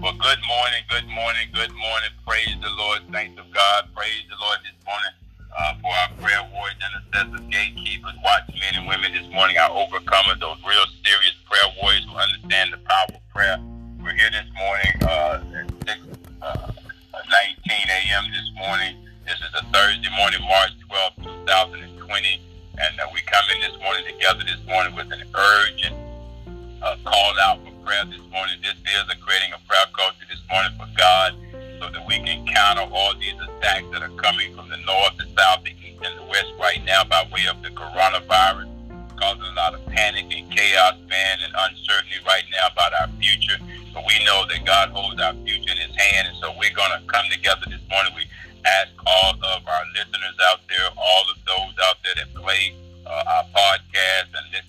Well, good morning, good morning, good morning. Praise the Lord, saints of God. Praise the Lord this morning uh, for our prayer warriors, intercessors, gatekeepers, watchmen and women this morning, our overcomers, those real serious prayer warriors who understand the power of prayer. We're here this morning uh, at 6, uh, 19 a.m. this morning. This is a Thursday morning, March 12, 2020. And uh, we come in this morning together this morning with an urgent uh, call out prayer this morning. This is a creating a prayer culture this morning for God so that we can counter all these attacks that are coming from the north, the south, the east, and the west right now by way of the coronavirus, causing a lot of panic and chaos, man, and uncertainty right now about our future. But we know that God holds our future in his hand, and so we're going to come together this morning. We ask all of our listeners out there, all of those out there that play uh, our podcast and listen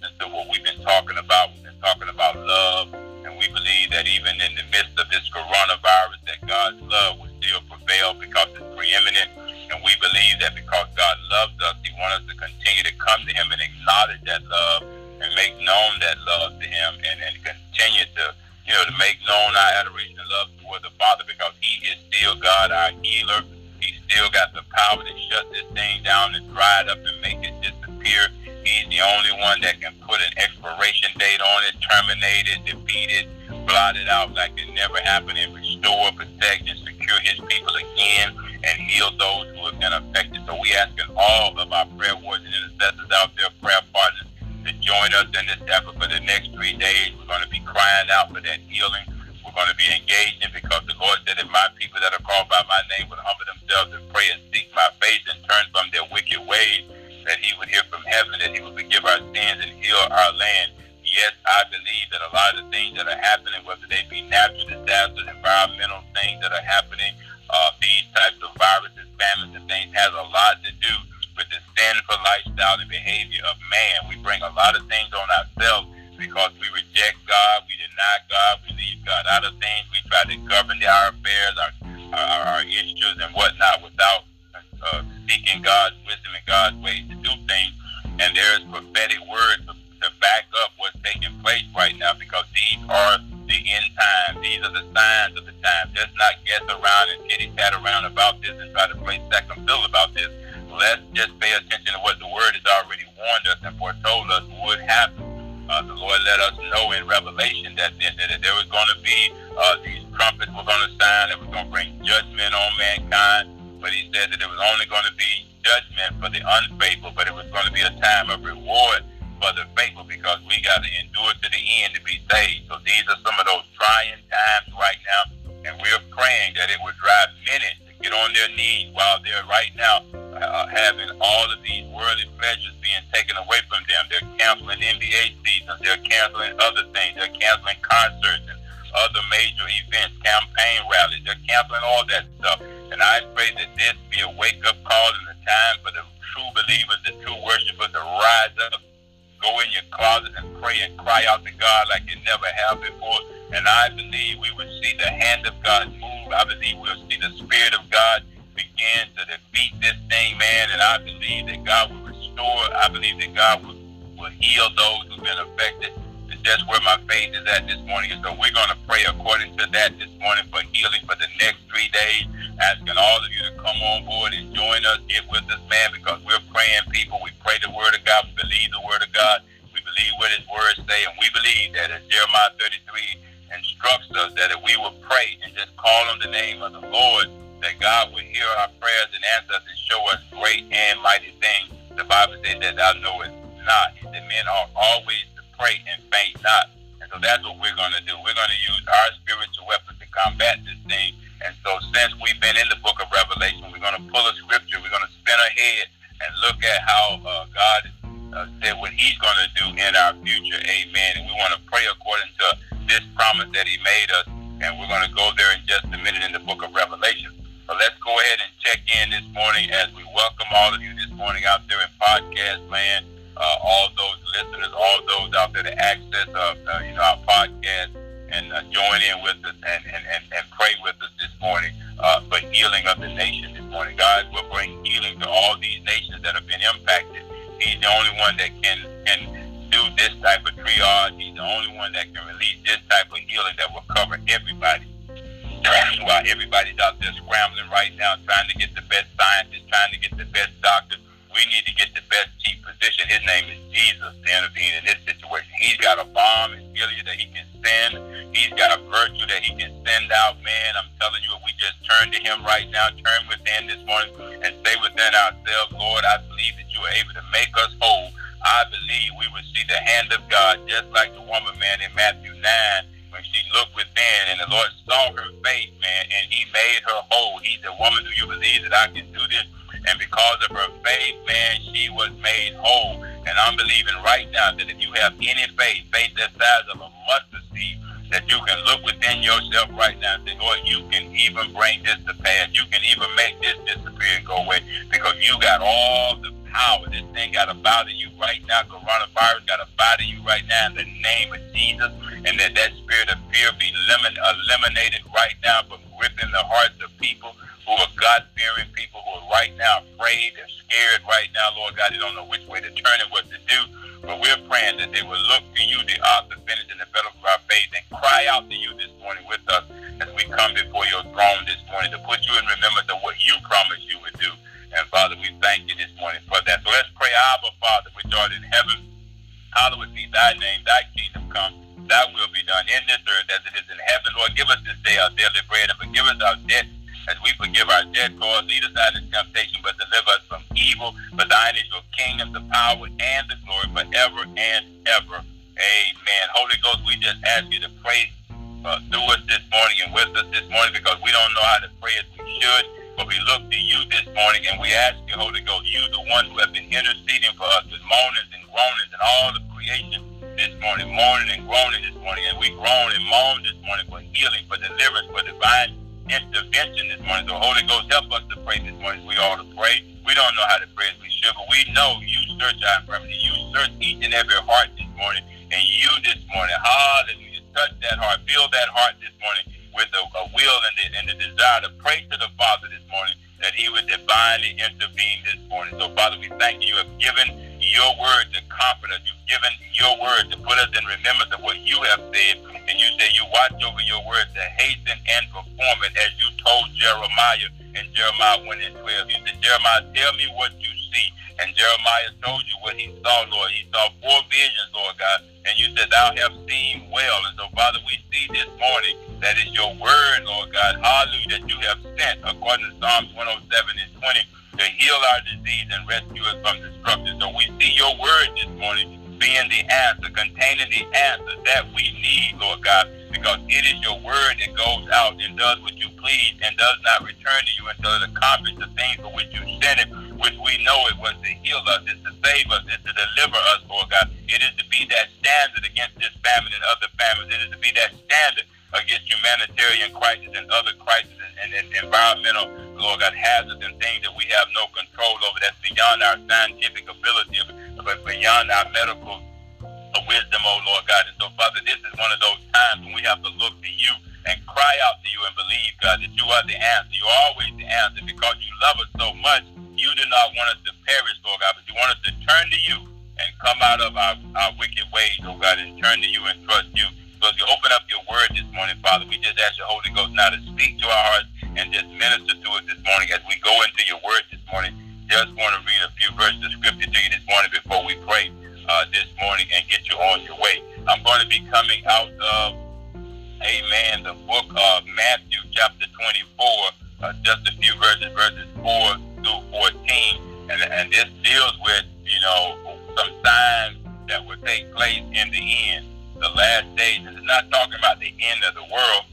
our land. Yes, I believe that a lot of the things that are happening, whether they be natural unfaithful, but it was going to be a time of reward for the faithful because we got to endure to the end to be saved. So these are some of those trying times right now, and we're praying that it would drive many to get on their knees while they're right now uh, having all of these worldly pleasures being taken away from them. They're canceling NBA seasons, they're canceling other things, they're canceling concerts and other major events, campaign rallies, they're canceling all that stuff. And I pray that this be a wake up call in the time for the true believers, the true worshipers to rise up, go in your closet and pray and cry out to God like you never have before. And I believe we will see the hand of God move. I believe we'll see the Spirit of God begin to defeat this thing, man. And I believe that God will restore. I believe that God will, will heal those who've been affected. And that's where my faith is at this morning. And so we're going to pray according to that this morning for healing for the next three days. Asking all of you to come on board and join us, get with us, man, because we're praying people. We pray the word of God. We believe the word of God. We believe what his words say. And we believe that as Jeremiah 33 instructs us that if we will pray and just call on the name of the Lord, that God will hear our prayers and answer us and show us great and mighty things. The Bible says that thou knowest not that men are always pray and faint not. And so that's what we're going to do. We're going to use our spiritual weapons to combat this thing. And so since we've been in the book of Revelation, we're going to pull a scripture. We're going to spin ahead and look at how uh, God uh, said what he's going to do in our future. Amen. And we want to pray according to this promise that he made us. And we're going to go there in just a minute in the book of Revelation. So let's go ahead and check in this morning as we welcome all of you this morning out there in podcast land. Uh, all those listeners, all those out there to access uh, uh, you know our podcast and uh, join in with us and, and, and, and pray with us this morning uh, for healing of the nation this morning. God will bring healing to all these nations that have been impacted. He's the only one that can can do this type of triage. He's the only one that can release this type of healing that will cover everybody. while everybody's out there scrambling right now, trying to get the best scientists, trying to get the best doctors, we need to get the best chief physician. His name is Jesus to intervene in this situation. He's got a balm and Gilead that he can send. He's got a virtue that he can send out. Man, I'm telling you, if we just turn to him right now, turn within this morning and stay within ourselves, Lord, I believe that you are able to make us whole. I believe we will see the hand of God just like the woman, man, in Matthew 9 when she looked within and the Lord saw her faith, man, and he made her whole. He said, woman, do you believe that I can do this? And because of her faith, man, she was made whole. And I'm believing right now that if you have any faith, faith the size of a mustard seed, that you can look within yourself right now and say, Lord, you can even bring this to pass. You can even make this disappear and go away because you got all the power. This thing got bow to you right now. Coronavirus got bow to you right now in the name of Jesus. And that that spirit of fear be eliminated right now from gripping the hearts of people who are God fearing people who are right now afraid, they're scared right now, Lord God, they don't know which way to turn and what to do. But we're praying that they will look to you, the author, finish, and developer of our faith, and cry out to you this morning with us as we come before your throne this morning to put you in remembrance of what you promised you would do. And Father, we thank you this morning for that. So let's pray, Abba, Father, which art in heaven. Hallowed be thy name, thy kingdom come, thy will be done in this earth as it is in heaven. Lord, give us this day our daily bread and forgive us our debts as we forgive our debtors. Lead us out of temptation, but deliver us from evil. For thine is your kingdom, the power, and the glory forever and ever. Amen. Holy Ghost, we just ask you to pray uh, through us this morning and with us this morning because we don't know how to pray as we should. But we look to you this morning and we ask you, Holy Ghost, you the one who have been interceding for us with moanings and groanings and all the creation this morning, moaning and groaning this morning. And we groan and moan this morning for healing, for deliverance, for divine intervention this morning. So, Holy Ghost, help us to pray this morning. We ought to pray. We don't know how to pray as we should, but we know you search our infirmity. You search each and every heart this morning. And you this morning, hallelujah, touch that heart, fill that heart this morning with a, a will and the, and the desire to pray to the Father this morning that he would divinely intervene this morning. So, Father, we thank you. You have given your word to comfort us. You've given your word to put us in remembrance of what you have said. And you say you watch over your word to hasten and perform it as you told Jeremiah in Jeremiah 1 and 12. You said, Jeremiah, tell me what you see. And Jeremiah told you what he saw, Lord. He saw four visions, Lord God. And you said, Thou have seen well. And so, Father, we see this morning that is your word, Lord God. Hallelujah, that you have sent, according to Psalms 107 and 20 to heal our disease and rescue us from destruction. So we see your word this morning being the answer, containing the answer that we need, Lord God, because it is your word that goes out and does what you please and does not return to you until it accomplishes the things for which you sent it, which we know it was to heal us, it's to save us, it's to deliver us, Lord God. It is to be that standard against this famine and other famines. It is to be that standard against humanitarian crisis and other crises and, and, and environmental, Lord God, hazards and things that we have no control over. That's beyond our scientific ability, but beyond our medical wisdom, oh Lord God. And so, Father, this is one of those times when we have to look to you and cry out to you and believe, God, that you are the answer. You're always the answer because you love us so much. You do not want us to perish, Lord God, but you want us to turn to you and come out of our, our wicked ways, oh God, and turn to you and trust you. So as you open up your word this morning, Father, we just ask your Holy Ghost now to speak to our hearts and just minister to us this morning as we go into your word this morning. Just want to read a few verses of scripture to you this morning before we pray uh, this morning and get you on your way. I'm going to be coming out of, amen, the book of Matthew chapter 24, uh, just a few verses, verses 4 through 14. And, and this deals with, you know, some signs that will take place in the end the last days. It's not talking about the end of the world,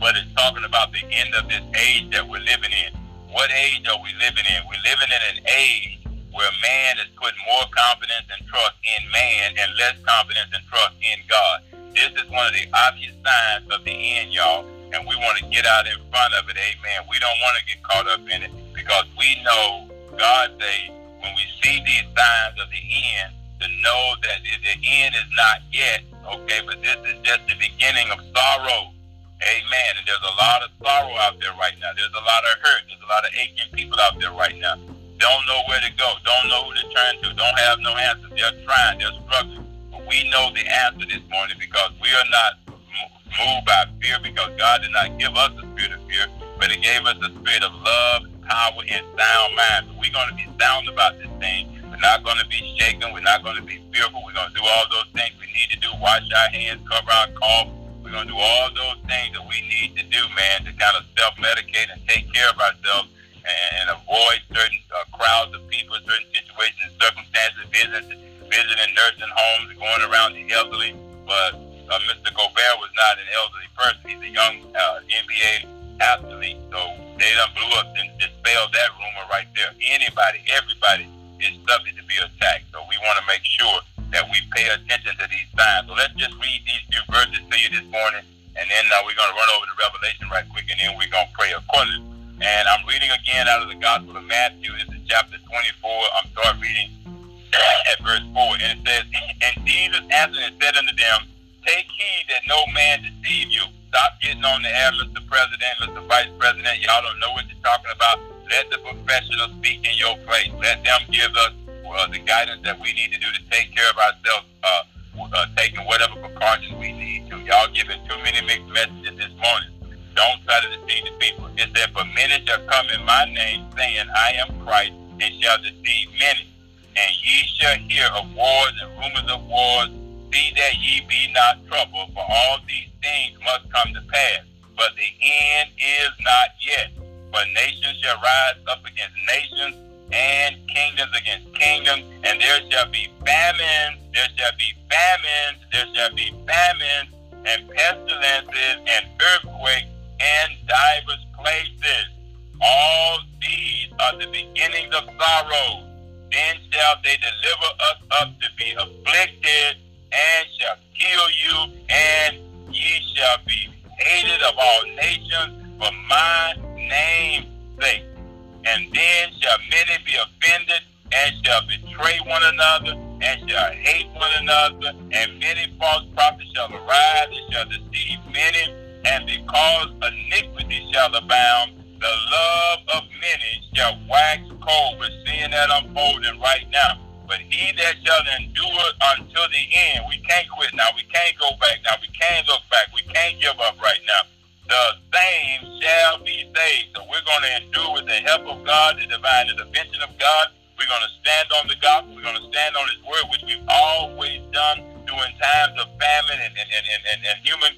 but it's talking about the end of this age that we're living in. What age are we living in? We're living in an age where man is putting more confidence and trust in man and less confidence and trust in God. This is one of the obvious signs of the end, y'all, and we want to get out in front of it. Amen. We don't want to get caught up in it because we know God says when we see these signs of the end, to know that the end is not yet, okay, but this is just the beginning of sorrow. Amen. And there's a lot of sorrow out there right now. There's a lot of hurt. There's a lot of aching people out there right now. Don't know where to go. Don't know who to turn to. Don't have no answers. They're trying. They're struggling. But we know the answer this morning because we are not moved by fear because God did not give us a spirit of fear, but He gave us a spirit of love, power, and sound mind. So we're going to be sound about this thing. We're not going to be shaken. We're not going to be fearful. We're going to do all those things we need to do. Wash our hands, cover our cough. We're going to do all those things that we need to do, man, to kind of self-medicate and take care of ourselves and, avoid certain uh, crowds of people, certain situations, circumstances, visits, visiting nursing homes, going around the elderly. But uh, Mr. Gobert was not an elderly person. He's a young uh, NBA athlete. So they done blew up and dispelled that rumor right there. Anybody, everybody is subject to be attacked. So we want to make sure that we pay attention to these signs. So let's just read these few verses to you this morning, and then uh, we're going to run over to Revelation right quick, and then we're going to pray accordingly. And I'm reading again out of the Gospel of Matthew. This is chapter 24. I'm start reading at verse 4, and it says, And Jesus answered and said unto them, Take heed that no man deceive you. Stop getting on the air, Mr. President, Mr. Vice President. Y'all don't know what you're talking about. Let the professionals speak in your place. Let them give us uh, the guidance that we need to do to take care of ourselves, uh, uh, taking whatever precautions we need to. Y'all giving too many mixed messages this morning. Don't try to deceive the people. It said, For many shall come in my name, saying, I am Christ, and shall deceive many. And ye shall hear of wars and rumors of wars See that ye be not troubled, for all these things must come to pass. But the end is not yet. But nations shall rise up against nations, and kingdoms against kingdoms, and there shall be famines, there shall be famines, there shall be famines, and pestilences, and earthquakes, and divers places. All these are the beginnings of sorrows. Then shall they deliver us up to be afflicted and shall kill you, and ye shall be hated of all nations for my name's sake. And then shall many be offended, and shall betray one another, and shall hate one another, and many false prophets shall arise, and shall deceive many, and because iniquity shall abound, the love of many shall wax cold. We're seeing that unfolding right now. But he that shall endure until the end, we can't quit now. We can't go back now. We can't look back. We can't give up right now. The same shall be saved. So we're going to endure with the help of God, the divine intervention of God. We're going to stand on the gospel. We're going to stand on his word, which we've always done during times of famine and, and, and, and, and human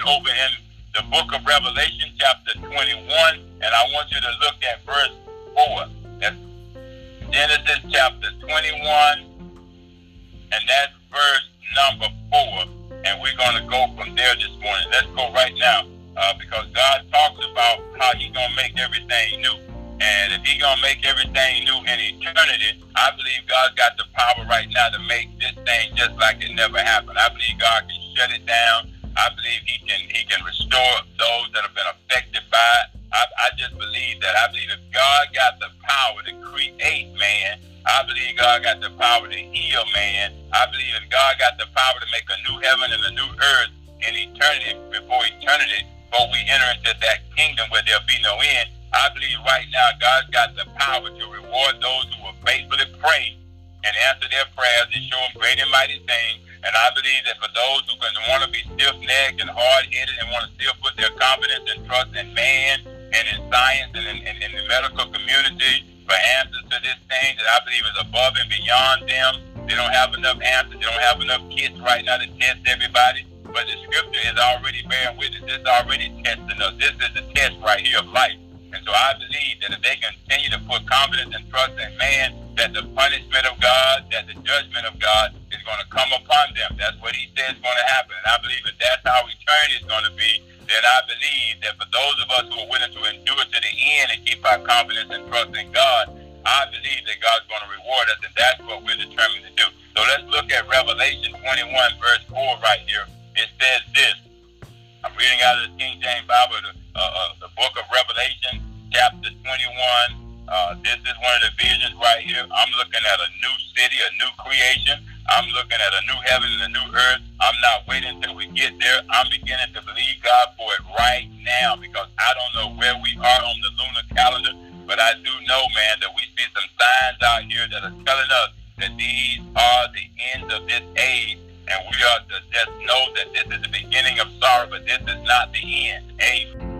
over in the book of Revelation, chapter 21, and I want you to look at verse 4. That's Genesis chapter 21, and that's verse number 4 and we're going to go from there this morning. Let's go right now uh, because God talks about how He's going to make everything new. And if He's going to make everything new in eternity, I believe God's got the power right now to make this thing just like it never happened. I believe God can shut it down. I believe He can He can restore those that have been affected by it. I, I just believe that. I believe if God got the power to create man, I believe God got the power to heal man. I believe if God got the power to make a new heaven and a new earth in eternity, before eternity, before we enter into that kingdom where there'll be no end, I believe right now God's got the power to reward those who will faithfully pray and answer their prayers and show them great and mighty things. And I believe that for those who can want to be stiff-necked and hard-headed and want to still put their confidence and trust in man and in science and in, in, in the medical community, for answers to this thing that I believe is above and beyond them. They don't have enough answers. They don't have enough kits right now to test everybody. But the scripture is already bearing witness. It's already testing us. This is the test right here of life. And so I believe that if they continue to put confidence and trust in man, that the punishment of God, that the judgment of God is going to come them. That's what he says is going to happen. And I believe that that's how eternity is going to be then I believe that for those of us who are willing to endure to the end and keep our confidence and trust in God, I believe that God's going to reward us, and that's what we're determined to do. So let's look at Revelation 21, verse 4 right here. It says this. I'm reading out of the King James Bible, the, uh, uh, the book of Revelation, chapter 21, Uh, this is one of the visions right here. I'm looking at a new city, a new creation. I'm looking at a new heaven and a new earth. I'm not waiting until we get there. I'm beginning to believe God for it right now because I don't know where we are on the lunar calendar, but I do know, man, that we see some signs out here that are telling us that these are the ends of this age. And we are to just know that this is the beginning of sorrow, but this is not the end. Amen.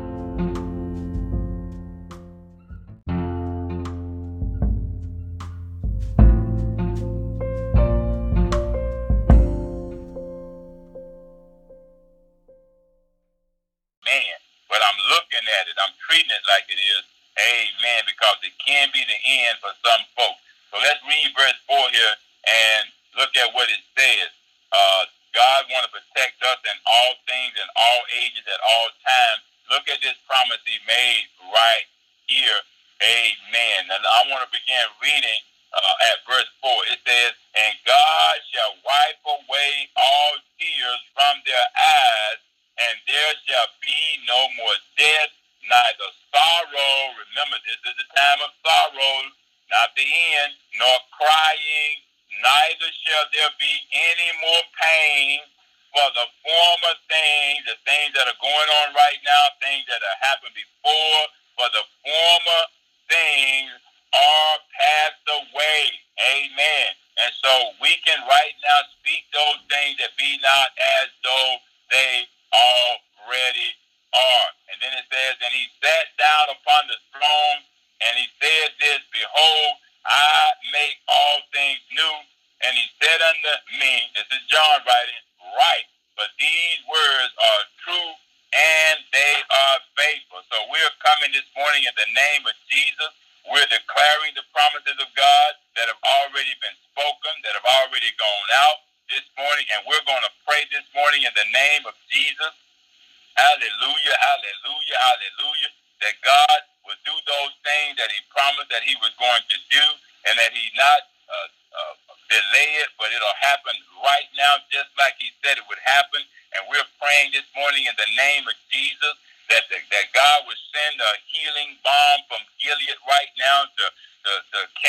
like it is. Amen. Because it can be the end for some folks. So let's read verse 4 here and look at what it So we can right now speak those things that be not as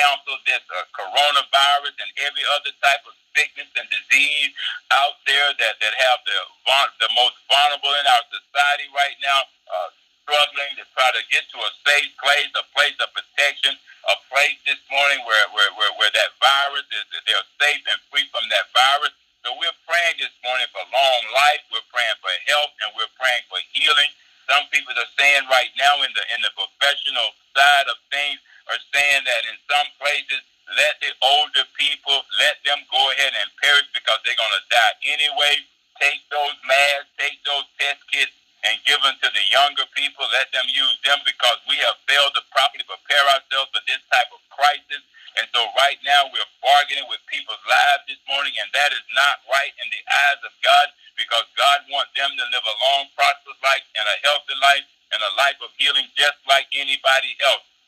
counsel this uh, coronavirus and every other type of sickness and disease out there that, that have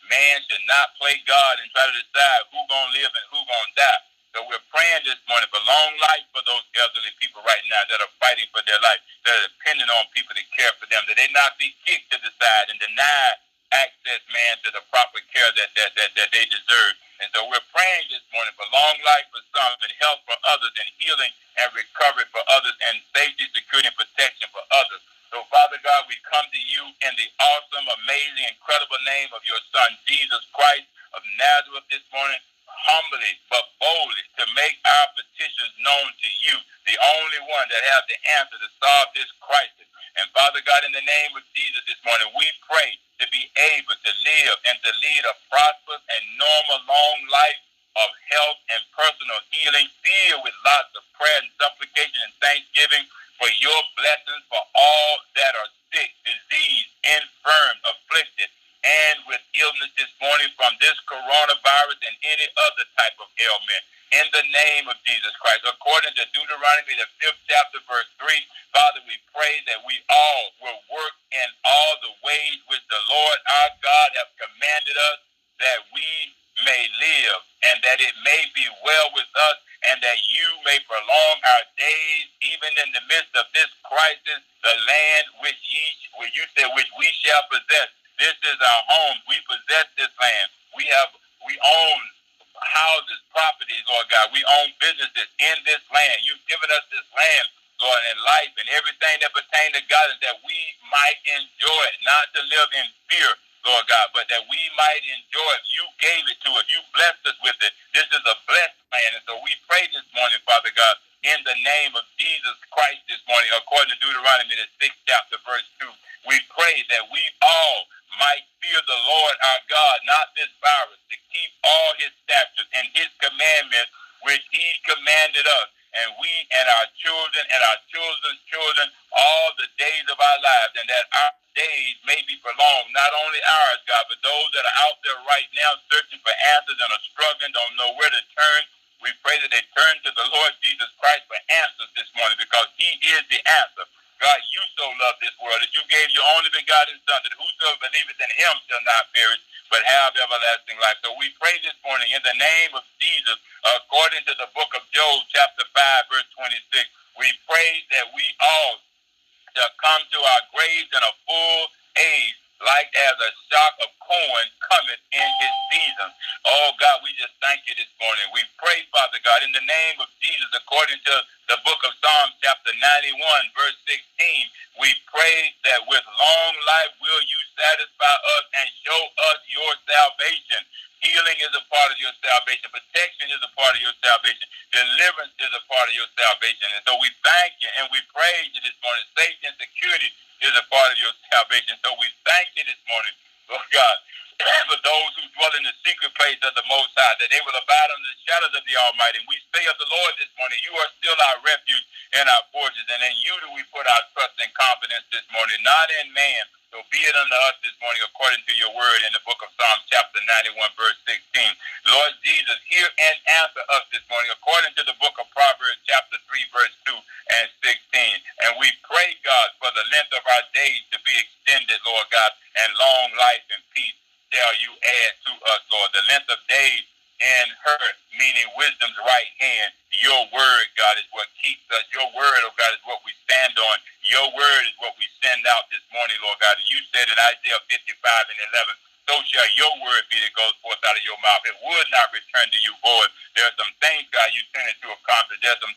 Man should not play God and try to decide who gonna live and who gonna die. So we're praying this morning for long life for those elderly people right now that are fighting for their life, that are dependent on people to care for them, that they not be kicked to the side and denied access, man, to the proper care that that, that, that they deserve. And so we're praying this morning for long life for some and health for others and healing and recovery for others and safety, security, and protection for others. So, Father God, we come to you in the awesome, amazing, incredible name of your Son, Jesus Christ of Nazareth, this morning, humbly but boldly to make our petitions known to you, the only one that has the answer to solve this crisis. And, Father God, in the name of Jesus this morning, we pray to be able to live and to lead a prosperous and normal, long life of health and personal healing, filled with lots of prayer and supplication and thanksgiving for your blessings for all that are sick, diseased, infirm, afflicted, and with illness this morning from this coronavirus and any other type of ailment. In the name of Jesus Christ, according to Deuteronomy, the fifth chapter, verse 3, Father, we pray that we all will work in all the ways which the Lord our God have commanded us, that we may live and that it may be well with us and that you may prolong our days, even in the midst of this crisis, the land which ye, where you said, which we shall possess. This is our home. We possess this land. We have, we own houses, properties, Lord God. We own businesses in this land. You've given us this land, Lord, and life and everything that pertains to God is that we might enjoy it, not to live in fear, Lord God, but that we might enjoy it. You gave it to us. You blessed us with it. This is a blessed land. And so we pray this morning, Father God, in the name of Jesus Christ this morning, according to Deuteronomy, the sixth chapter, verse 2. We pray that we all might fear the Lord our not only ours, God, but those that are out there right now searching for answers and are struggling, don't know where to turn. We pray that they turn to the Lord Jesus Christ for answers this morning because he is the answer. God, you so love this world that you gave your only begotten Son, that whosoever believeth in him shall not perish, but have everlasting life. So we pray this morning in the name of Jesus, according to the book of Job, chapter 5, verse 26. We pray that we all shall come to our graves in a full age, like as a shock of corn cometh in his season. Oh God, we just thank you this morning. We pray, Father God, in the name of Jesus, according to the book of Psalms, chapter 91, verse 16, pray that with long life will you satisfy us and show us your salvation. Healing is a part of your salvation. Protection is a part of your salvation. Deliverance is a part of your salvation. And so we thank you and we praise you this morning. Safety and security is a part of your salvation. So we thank you this morning, Lord God, for those who dwell in the secret place of the Most High, that they will abide under the shadows of the Almighty. And we say of the Lord this morning, you are still our refuge and our fortress. And in you do we put our trust and confidence this morning, not in man. So be it unto us this morning according to your word in the book of Psalms chapter 91 verse 16. Lord Jesus, hear and answer us this morning according to the book of Proverbs chapter 3 verse 2 and 16. And we pray, God, for the length of our days to be extended, Lord God, and long life and peace shall you add to us, Lord. The length of days and her, meaning wisdom's right hand. Your word, God, is what keeps us. Your word, oh God, is what we stand on. Your word is what we send out this morning, Lord God. And you said in Isaiah 55 and 11, so shall your word be that goes forth out of your mouth. It would not return to you void. There are some things, God, you sent it to accomplish. There are some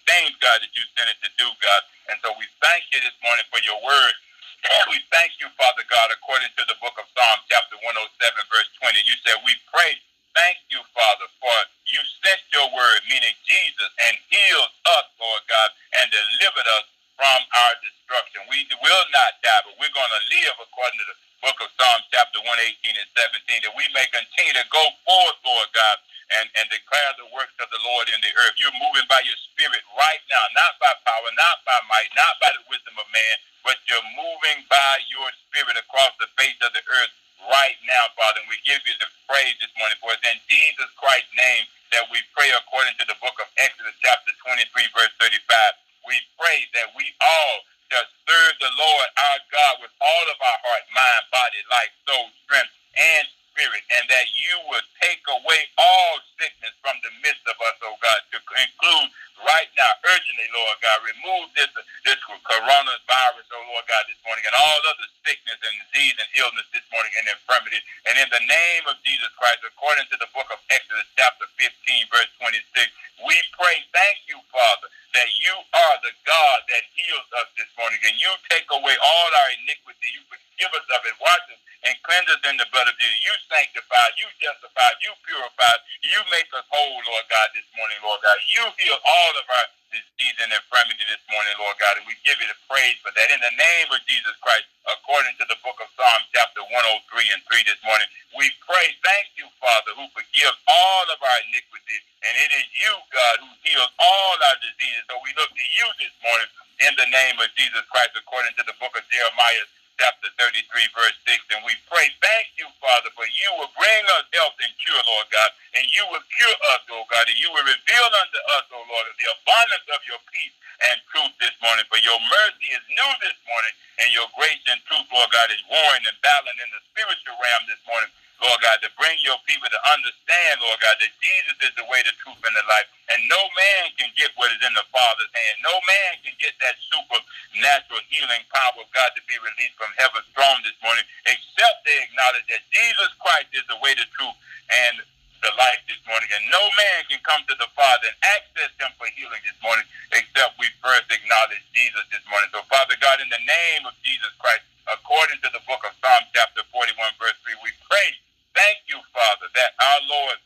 we pray that we all just serve the Lord our God with all of our heart, mind, body, life, soul, strength, and spirit, and that you will take away all sickness from the midst of us, oh God, to include right now, urgently, Lord God, remove this this coronavirus, oh Lord God, this morning, and all other sickness and disease and illness this morning and infirmity. And in the name of Jesus Christ, according to the book of Exodus, chapter 15, verse 26, we pray, thank you, Father, that you are the God that heals us this morning, and you take away all our iniquity. You forgive us of it, wash us and cleanse us in the blood of Jesus. You sanctify, you justify, you purify, you make us whole, Lord God, this morning, Lord God. You heal all of our disease and infirmity this morning, Lord God, and we give you the praise for that. In the name of Jesus Christ, according to the book of Psalms, chapter 103 and 3 this morning, we pray, thank you, Father, who forgives all of our iniquities, and it is you, God, who heals all our diseases. So we look to you this morning in the name of Jesus Christ, according to the book of Jeremiah, chapter 33, verse 6. And we pray, thank you, Father, for you will bring us health and cure, Lord God, and you will cure us, oh God, and you will reveal unto us, oh Lord, the abundance of your peace and truth this morning. For your mercy is new this morning, and your grace and truth, Lord God, is warring and battling in the spiritual realm this morning. Lord God, to bring your people to understand, Lord God, that Jesus is the way, the truth, and the life. And no man can get what is in the Father's hand. No man can get that supernatural healing power of God to be released from heaven's throne this morning, except they acknowledge that Jesus Christ is the way, the truth, and the life this morning. And no man can come to the Father and access him for healing this morning, except we first acknowledge Jesus this morning. So, Father God, in the name of Jesus Christ, according to the book of Psalm chapter 41, verse 3, we pray Thank you, Father, that our Lord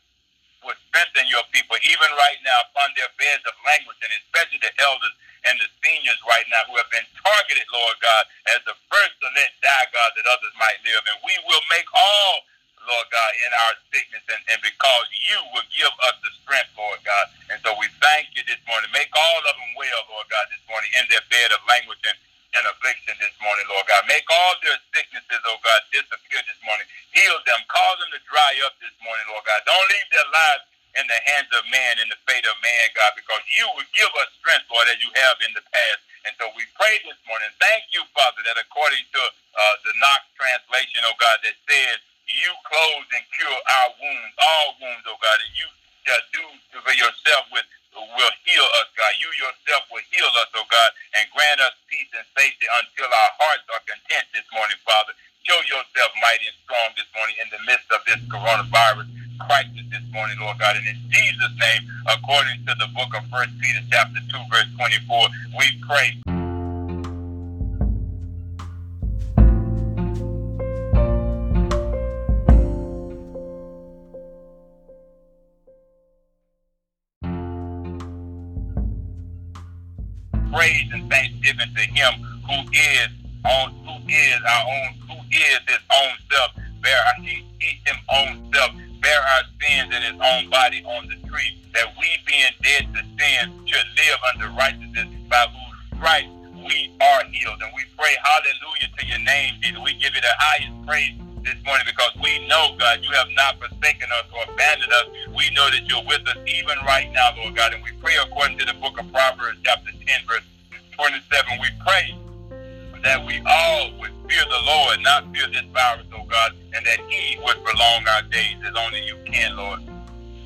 would strengthen your people even right now upon their beds of language, and especially the elders and the seniors right now who have been targeted, Lord God, as the first to let die, God, that others might live. And we will make all, Lord God, in our sickness, and, and because you will give us the strength, Lord God. And so we thank you this morning. Make all of them well, Lord God, this morning in their bed of language and and affliction this morning, Lord God. Make all their sicknesses, oh God, disappear this morning. Heal them. Cause them to dry up this morning, Lord God. Don't leave their lives in the hands of man, in the fate of man, God, because you will give us strength, Lord, as you have in the past. And so we pray this morning. Thank you, Father, that according to uh, the Knox translation, oh God, that says, you close and cure our wounds, all wounds, oh God, and you shall do for yourself with will heal us, God. You yourself will heal us, oh God, and grant us peace and safety until our hearts are content this morning, Father. Show yourself mighty and strong this morning in the midst of this coronavirus crisis this morning, Lord God. And in Jesus' name, according to the book of First Peter chapter 2, verse 24, we pray. And to him who is on who is our own who is his own self bear our he, he him own self bear our sins in his own body on the tree that we being dead to sin should live under righteousness by whose stripes we are healed and we pray hallelujah to your name Jesus we give you the highest praise this morning because we know, God, you have not forsaken us or abandoned us. We know that you're with us even right now, Lord God. And we pray according to the book of Proverbs, chapter 10, verse 27, we pray that we all would fear the Lord, not fear this virus, oh God, and that He would prolong our days as only you can, Lord.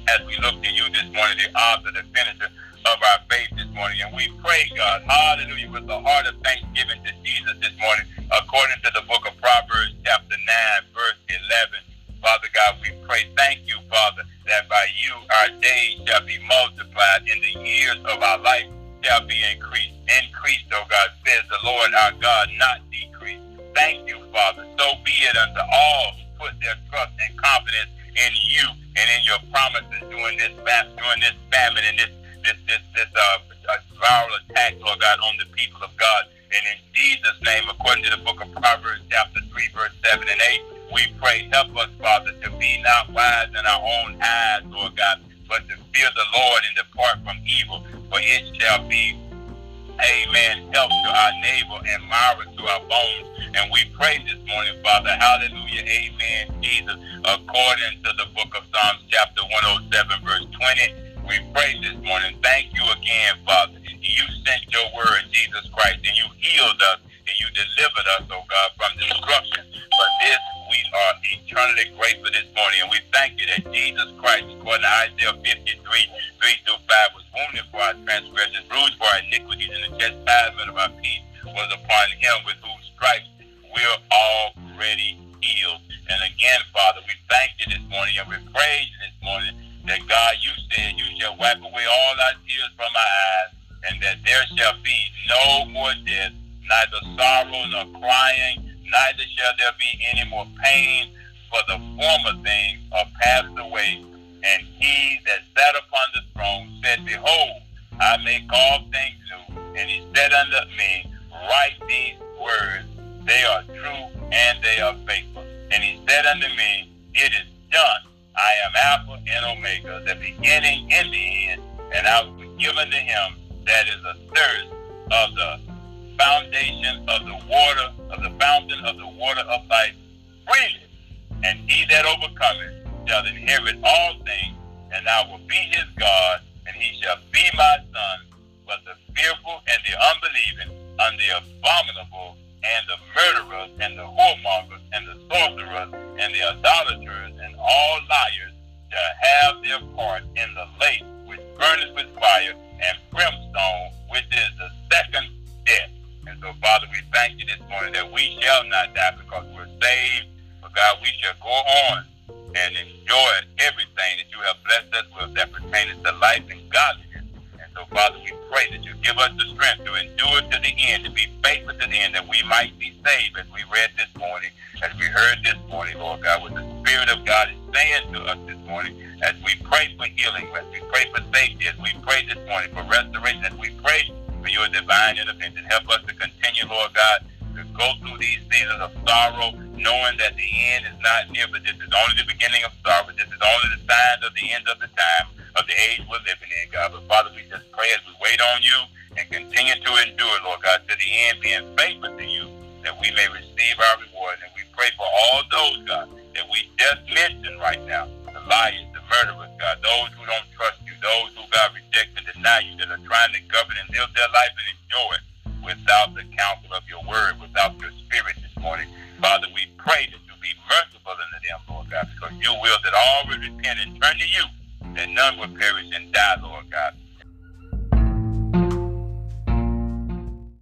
As we look to you this morning, the author, the finisher of our faith this morning. And we pray, God, hallelujah, with the heart of thanksgiving to Jesus this morning, according to the book of Proverbs, chapter 9, verse 11. Father God, we pray, thank you, Father, that by you our days shall be multiplied in the years of our life shall be increased. Increased, O God, says the Lord our God, not decreased. Thank you, Father. So be it unto all who put their trust and confidence in you and in your promises during this fast, during this famine and this this this this uh, viral attack, Lord God, on the people of God. And in Jesus' name, according to the book of Proverbs, chapter 3, verse 7 and 8, we pray, help us, Father, to be not wise in our own eyes, Lord God, but to fear the Lord and depart from evil for it shall be, amen, help to our neighbor and marrow to our bones. And we pray this morning, Father, hallelujah, amen, Jesus, according to the book of Psalms, chapter 107, verse 20. We pray this morning, thank you again, Father. You sent your word, Jesus Christ, and you healed us and you delivered us, oh God, from destruction. But this we are eternally grateful this morning, and we thank you that Jesus Christ, according to Isaiah 53, 3 through 5, was wounded for our transgressions, bruised for our iniquities, and the chastisement of our peace was upon him with whose stripes we're already healed. And again, Father, we thank you this morning and we praise you this morning that God, you said you shall wipe away all our tears from our eyes, and that there shall be no more death, neither sorrow nor crying, neither shall there be any more pain, for the former things are passed away. And he that sat upon the throne said, Behold, I make all things new. And he said unto me, Write these words, they are true and they are faithful. And he said unto me, It is done. I am Alpha and Omega, the beginning and the end. And I will be given to him that is a thirst of the foundation of the water, of the fountain of the water of life freely. And he that overcometh shall inherit all things, and I will be his God, and he shall be my son. But the fearful and the unbelieving, and the abominable, and the murderers, and the whoremongers, and the sorcerers, and the idolaters, and all liars to have their part in the lake which burneth with fire and brimstone, which is the second death. And so, Father, we thank you this morning that we shall not die because we're saved. But God, we shall go on and enjoy everything that you have blessed us with that pertains to life and godliness. And so, Father, we pray that you give us the strength to endure to the end, to be faithful to the end, that we might be saved, as we read this morning, as we heard this morning, Lord God, what the Spirit of God is saying to us this morning, as we pray for healing, as we pray for safety, as we pray this morning for restoration, as we pray for your divine intervention. Help us to continue, Lord God, to go through these seasons of sorrow, knowing that the end is not near, but this is only the beginning of sorrow. This is only the signs of the end of the time, of the age we're living in, God. But Father, we just pray as we wait on you and continue to endure, Lord God, to the end, being faithful to you, that we may receive our reward. And we pray for all those, God, that we just mentioned right now, the liars, murderers, God, those who don't trust you, those who, God, reject and deny you, that are trying to govern and live their life and enjoy it without the counsel of your word, without your spirit this morning. Father, we pray that you be merciful unto them, Lord God, because you will that all will repent and turn to you, that none will perish and die, Lord God.